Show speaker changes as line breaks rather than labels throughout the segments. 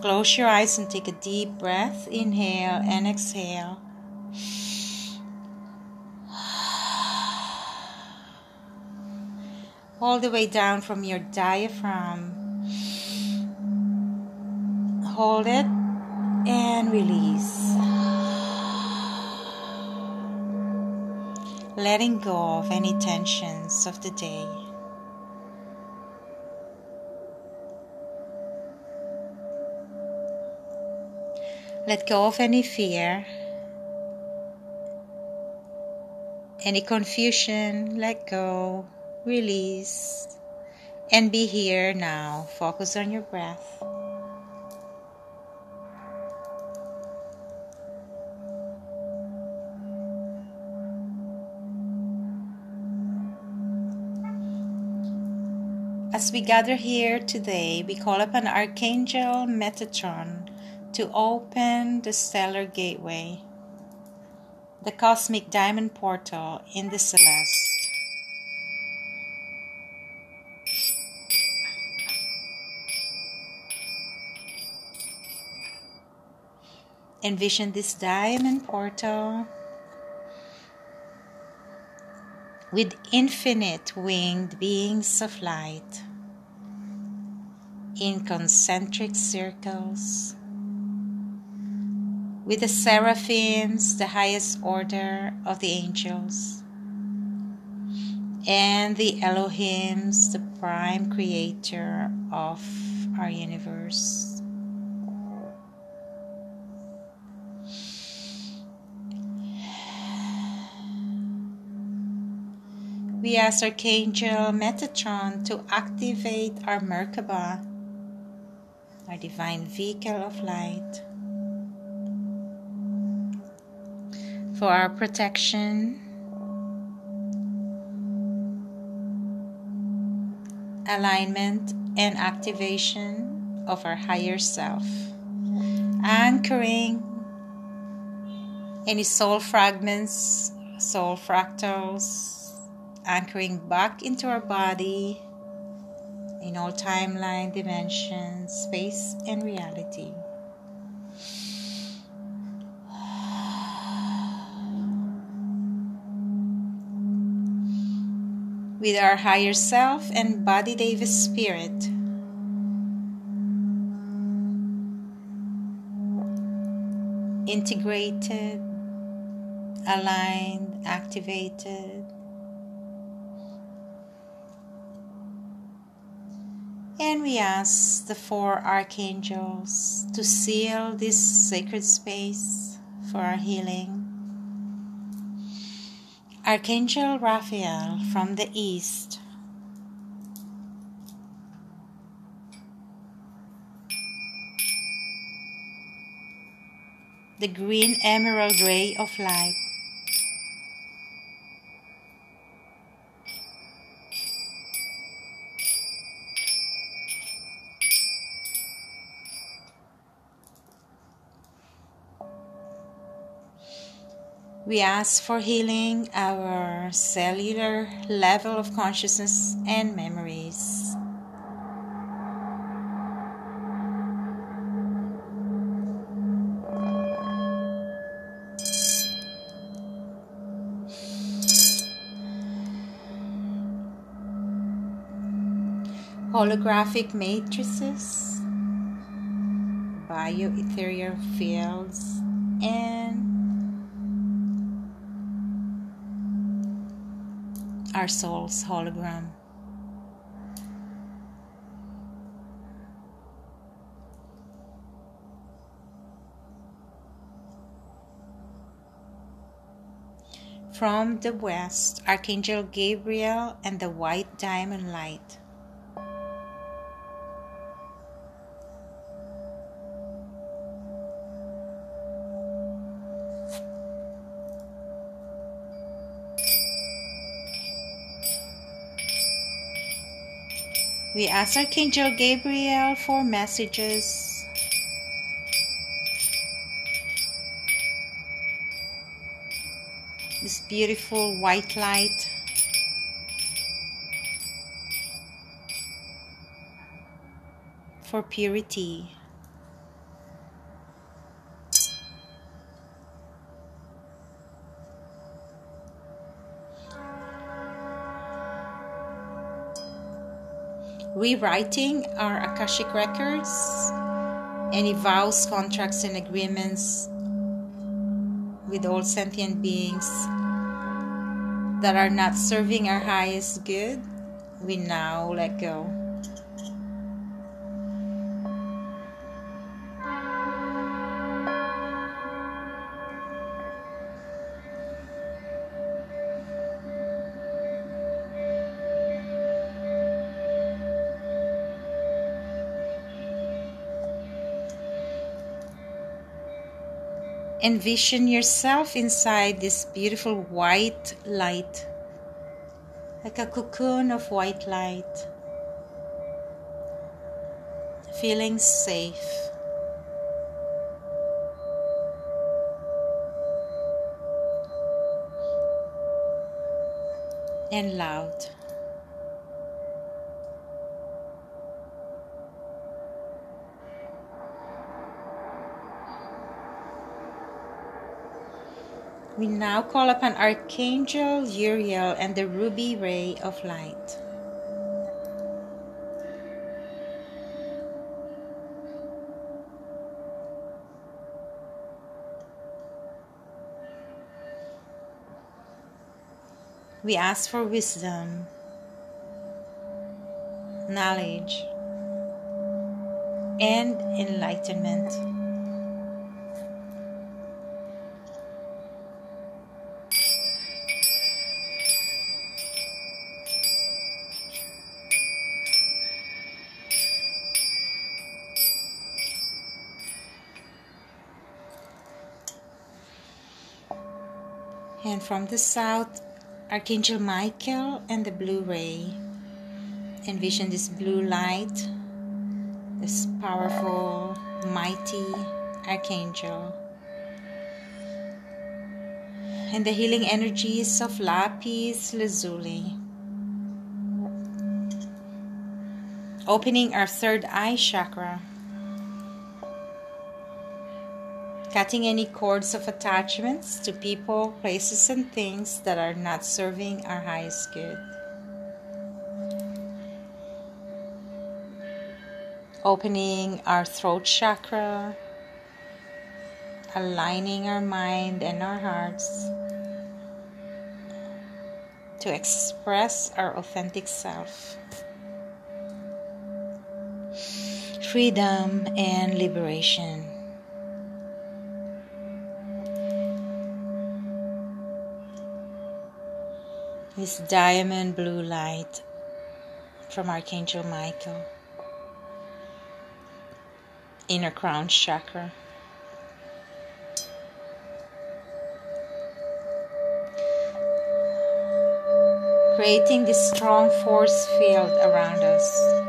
Close your eyes and take a deep breath. Inhale and exhale. All the way down from your diaphragm. Hold it and release. Letting go of any tensions of the day. Let go of any fear, any confusion, let go, release, and be here now. Focus on your breath. As we gather here today, we call upon Archangel Metatron to open the stellar gateway, the cosmic diamond portal in the celeste. Envision this diamond portal with infinite winged beings of light in concentric circles with the seraphims, the highest order of the angels, and the Elohims, the prime creator of our universe. We ask Archangel Metatron to activate our Merkaba, our divine vehicle of light for our protection, alignment, and activation of our higher self, anchoring any soul fragments, soul fractals, anchoring back into our body in all timeline, dimensions, space, and reality. With our higher self and body Davis spirit. Integrated, aligned, activated. And we ask the four archangels to seal this sacred space for our healing. Archangel Raphael from the east. The green emerald ray of light. We ask for healing our cellular level of consciousness and memories. Holographic matrices, bioethereal fields, and our soul's hologram. From the west, Archangel Gabriel and the white diamond light. We ask Archangel Gabriel for messages. This beautiful white light. For purity, rewriting our Akashic records, any vows, contracts, and agreements with all sentient beings that are not serving our highest good, we now let go. Envision yourself inside this beautiful white light, like a cocoon of white light, feeling safe. And loud. We now call upon Archangel Uriel and the ruby ray of light. We ask for wisdom, knowledge, and enlightenment. And from the south, Archangel Michael and the blue ray. Envision this blue light, this powerful, mighty archangel. And the healing energies of Lapis Lazuli. Opening our third eye chakra. Cutting any cords of attachments to people, places, and things that are not serving our highest good. Opening our throat chakra, aligning our mind and our hearts to express our authentic self. Freedom and liberation. This diamond blue light from Archangel Michael, inner crown chakra. Creating this strong force field around us.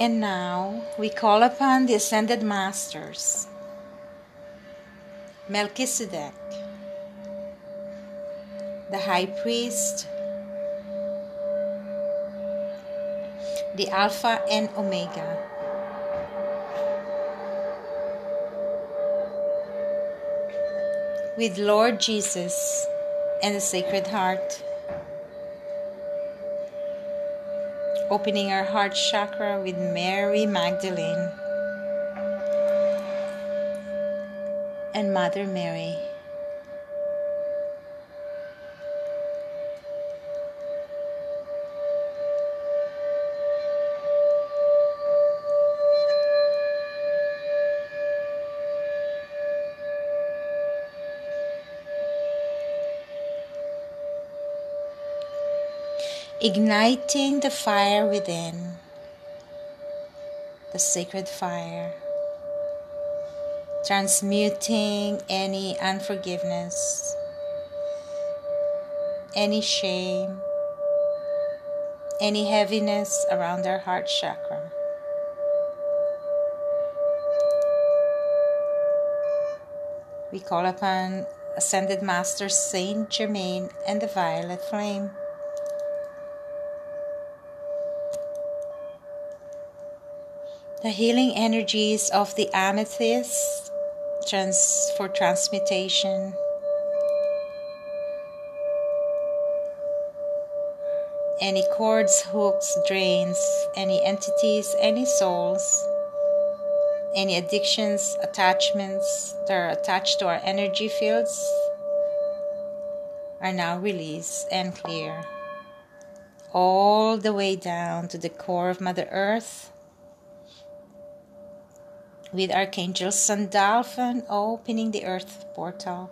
And now we call upon the ascended masters Melchizedek, the high priest, the Alpha and Omega. With Lord Jesus and the Sacred Heart. Opening our heart chakra with Mary Magdalene and Mother Mary. Igniting the fire within, the sacred fire, transmuting any unforgiveness, any shame, any heaviness around our heart chakra. We call upon Ascended Master Saint Germain and the Violet Flame The healing energies of the amethyst trans- for transmutation. Any cords, hooks, drains, any entities, any souls, any addictions, attachments that are attached to our energy fields are now released and clear. All the way down to the core of Mother Earth with Archangel Sandalphon opening the earth portal.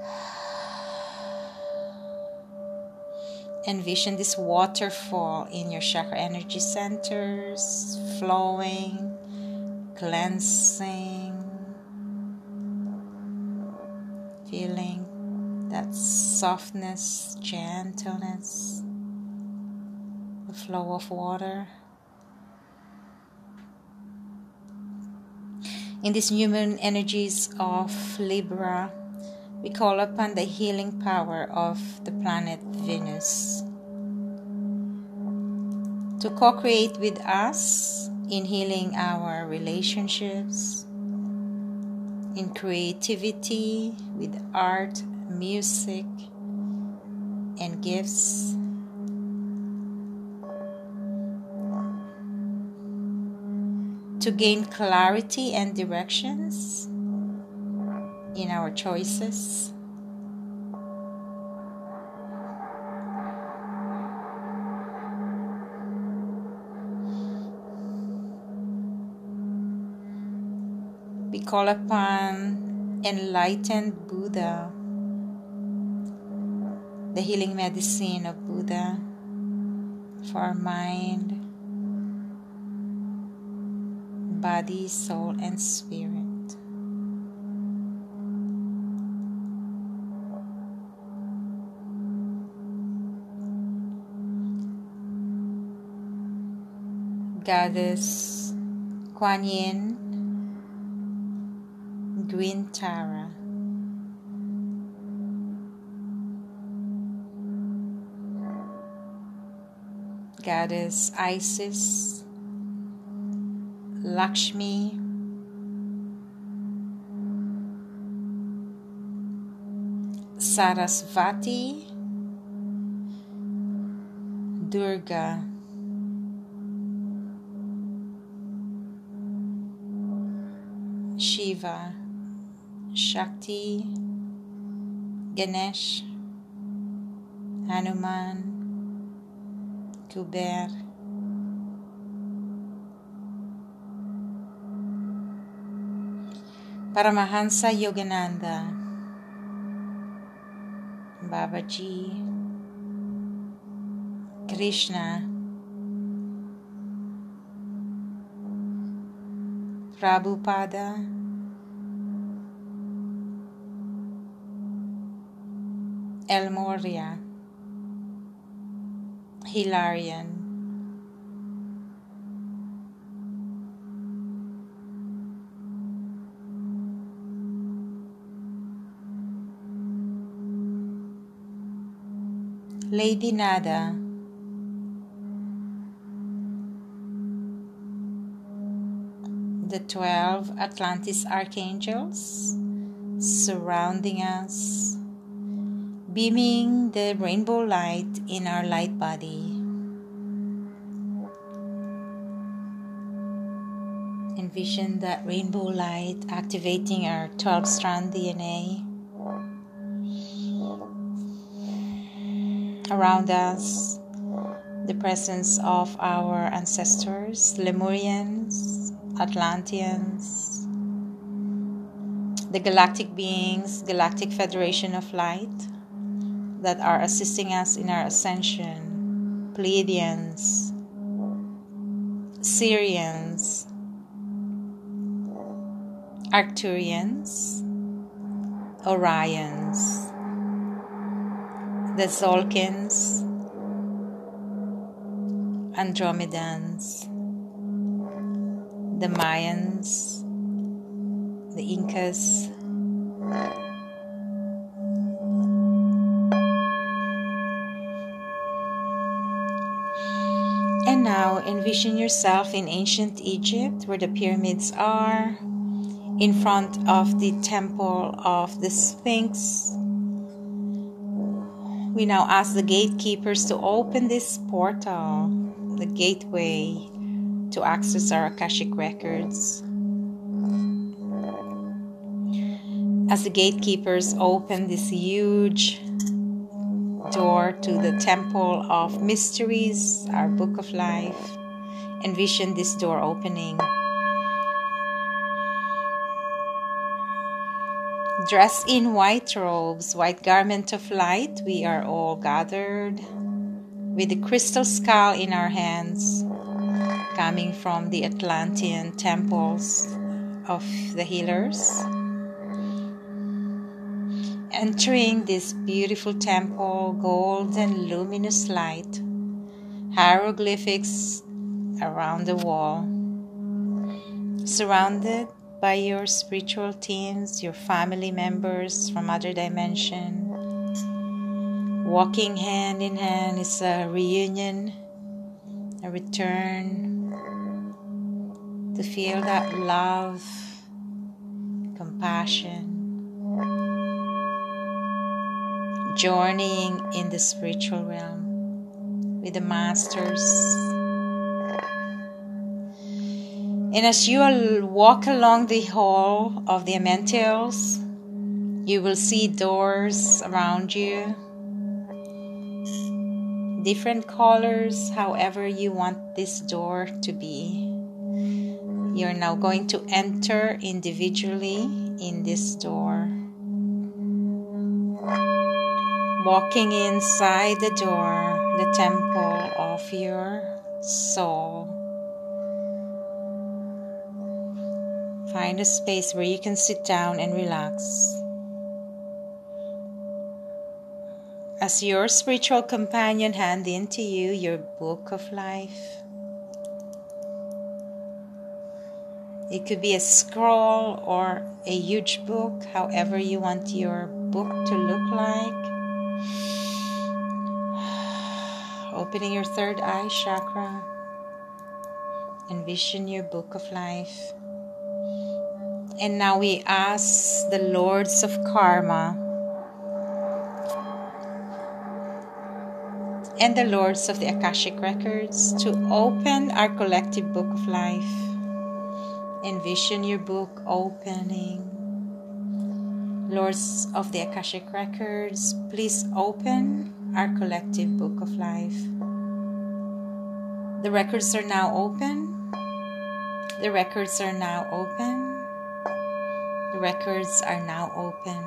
Envision this waterfall in your chakra energy centers, flowing, cleansing, feeling that softness, gentleness, the flow of water. In these new moon energies of Libra, we call upon the healing power of the planet Venus to co create with us in healing our relationships, in creativity with art, music, and gifts to gain clarity and directions in our choices. We call upon enlightened Buddha, the healing medicine of Buddha for our mind, body, soul, and spirit. Goddess Kuan Yin, Green Tara. Goddess Isis, Lakshmi, Sarasvati, Durga. Shiva, Shakti, Ganesh, Hanuman, Kuber, Paramahansa Yogananda, Babaji, Krishna, Prabhupada, El Moria, Hilarion, Lady Nada, the 12 Atlantis archangels surrounding us, beaming the rainbow light in our light body. Envision that rainbow light activating our 12 strand DNA. Around us, the presence of our ancestors, Lemurians, Atlanteans, the galactic beings, Galactic Federation of Light that are assisting us in our ascension, Pleiadians, Sirians, Arcturians, Orions, the Zolkins, Andromedans, the Mayans, the Incas, and now Envision yourself in ancient Egypt where the pyramids are, in front of the temple of the Sphinx. We now ask the gatekeepers to open this portal, the gateway to access our Akashic records. As the gatekeepers open this huge door to the Temple of Mysteries, our Book of Life, envision this door opening. Dressed in white robes, white garment of light, we are all gathered with the crystal skull in our hands, coming from the Atlantean temples of the healers. Entering this beautiful temple, golden luminous light, hieroglyphics around the wall, surrounded by your spiritual teams, your family members from other dimension. Walking hand in hand is a reunion, a return to feel that love, compassion, journeying in the spiritual realm with the masters. And as you walk along the hall of the Amentials, you will see doors around you, different colors, however you want this door to be. You're now going to enter individually in this door walking inside the door, the temple of your soul. Find a space where you can sit down and relax. As your spiritual companion hand into you your book of life. It could be a scroll or a huge book, however, you want your book to look like. Opening your third eye chakra. Envision your book of life. And now we ask the lords of karma and the lords of the Akashic records to open our collective book of life. Envision your book opening. Lords of the Akashic records, please open our collective book of life. The records are now open. The records are now open. Records are now open.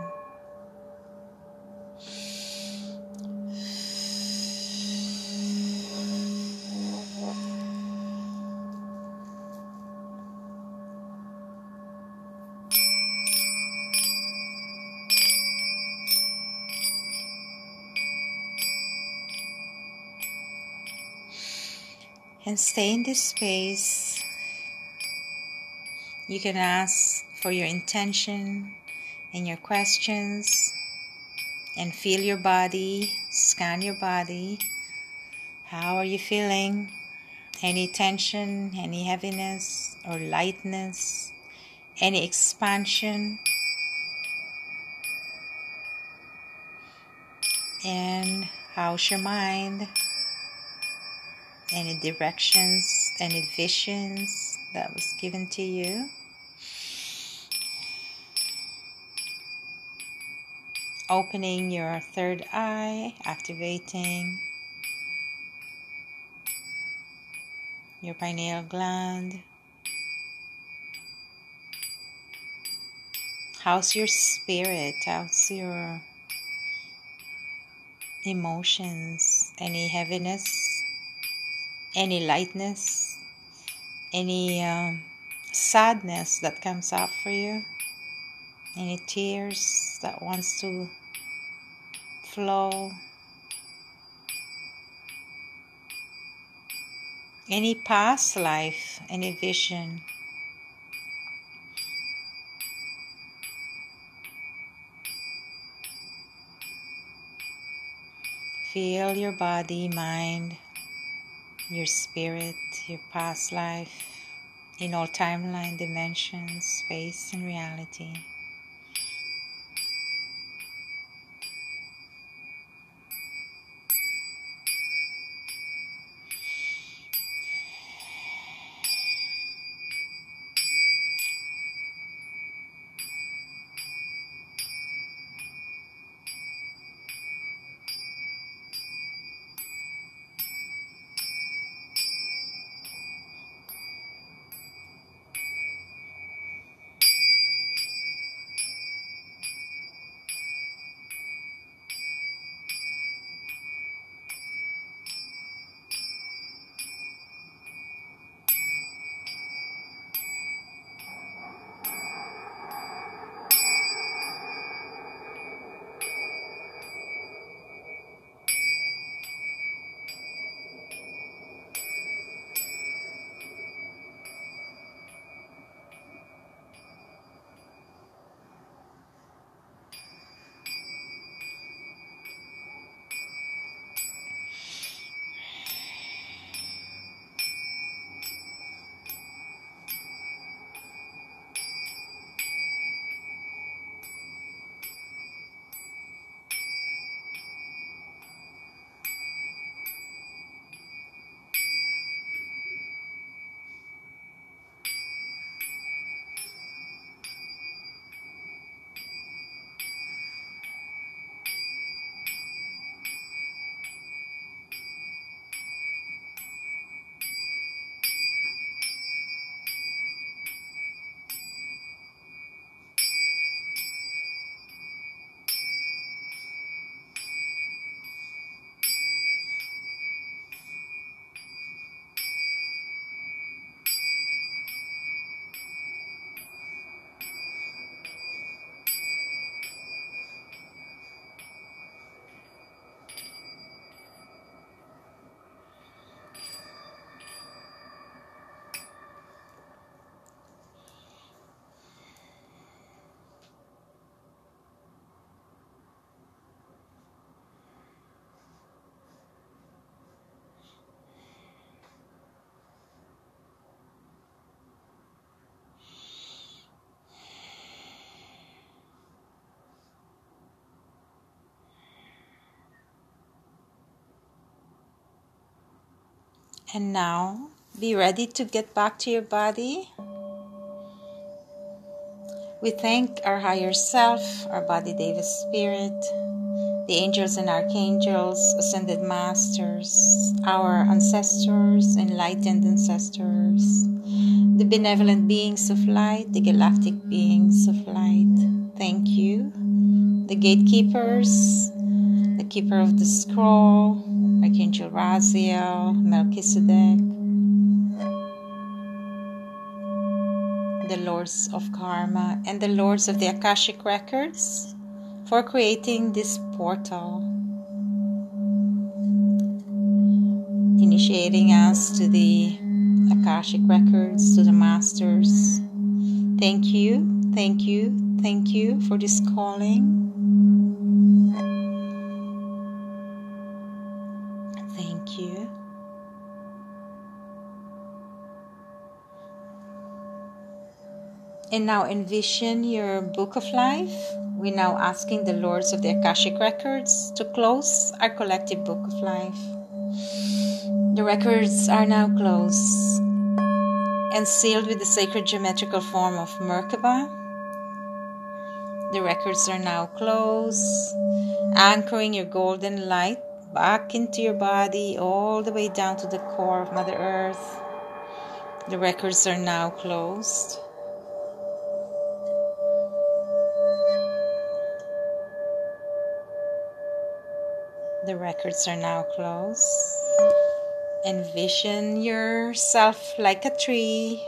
and stay in this space. You can ask for your intention and your questions and feel your body, scan your body. How are you feeling? Any tension, any heaviness or lightness, any expansion? And how's your mind? any directions, any visions that was given to you. Opening your third eye, activating your pineal gland. How's your spirit? How's your emotions? Any heaviness? any lightness, any um, sadness that comes up for you, any tears that wants to flow, any past life, any vision. Feel your body, mind, your spirit, your past life, in all timeline, dimensions, space, and reality. And now be ready to get back to your body. We thank our higher self, our body Davis spirit, the angels and archangels, ascended masters, our ancestors, enlightened ancestors, the benevolent beings of light, the galactic beings of light. Thank you. The gatekeepers, the keeper of the scroll, Archangel Raziel, Melchizedek, the Lords of Karma, and the Lords of the Akashic Records for creating this portal, initiating us to the Akashic Records, to the Masters. Thank you, thank you, thank you for this calling. And now envision your book of life. We're now asking the Lords of the Akashic Records to close our collective book of life. The records are now closed and sealed with the sacred geometrical form of Merkaba. The records are now closed, anchoring your golden light back into your body all the way down to the core of Mother Earth. The records are now closed. The records are now closed. Envision yourself like a tree,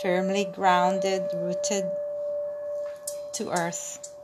firmly grounded, rooted to earth.